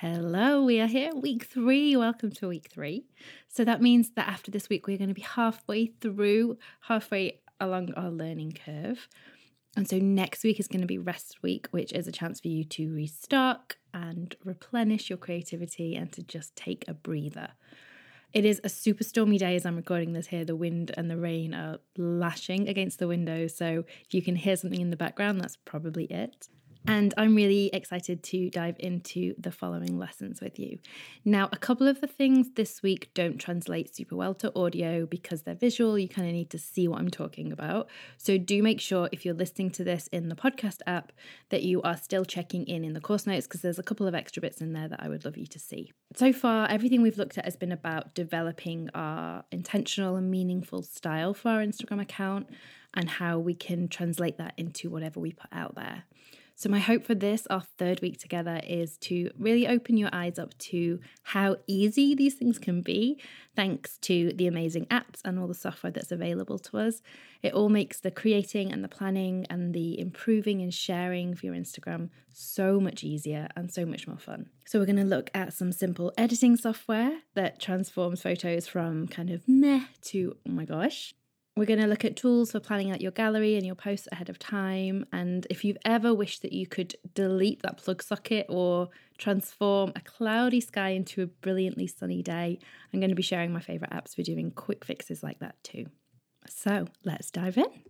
Hello, we are here, week three. Welcome to week three. So that means that after this week, we're going to be halfway through, halfway along our learning curve. And so next week is going to be rest week, which is a chance for you to restock and replenish your creativity and to just take a breather. It is a super stormy day as I'm recording this here. The wind and the rain are lashing against the window. So if you can hear something in the background, that's probably it. And I'm really excited to dive into the following lessons with you. Now, a couple of the things this week don't translate super well to audio because they're visual. You kind of need to see what I'm talking about. So, do make sure if you're listening to this in the podcast app that you are still checking in in the course notes because there's a couple of extra bits in there that I would love you to see. So far, everything we've looked at has been about developing our intentional and meaningful style for our Instagram account and how we can translate that into whatever we put out there. So, my hope for this, our third week together, is to really open your eyes up to how easy these things can be, thanks to the amazing apps and all the software that's available to us. It all makes the creating and the planning and the improving and sharing of your Instagram so much easier and so much more fun. So, we're going to look at some simple editing software that transforms photos from kind of meh to oh my gosh we're going to look at tools for planning out your gallery and your posts ahead of time. And if you've ever wished that you could delete that plug socket or transform a cloudy sky into a brilliantly sunny day, I'm going to be sharing my favourite apps for doing quick fixes like that too. So let's dive in.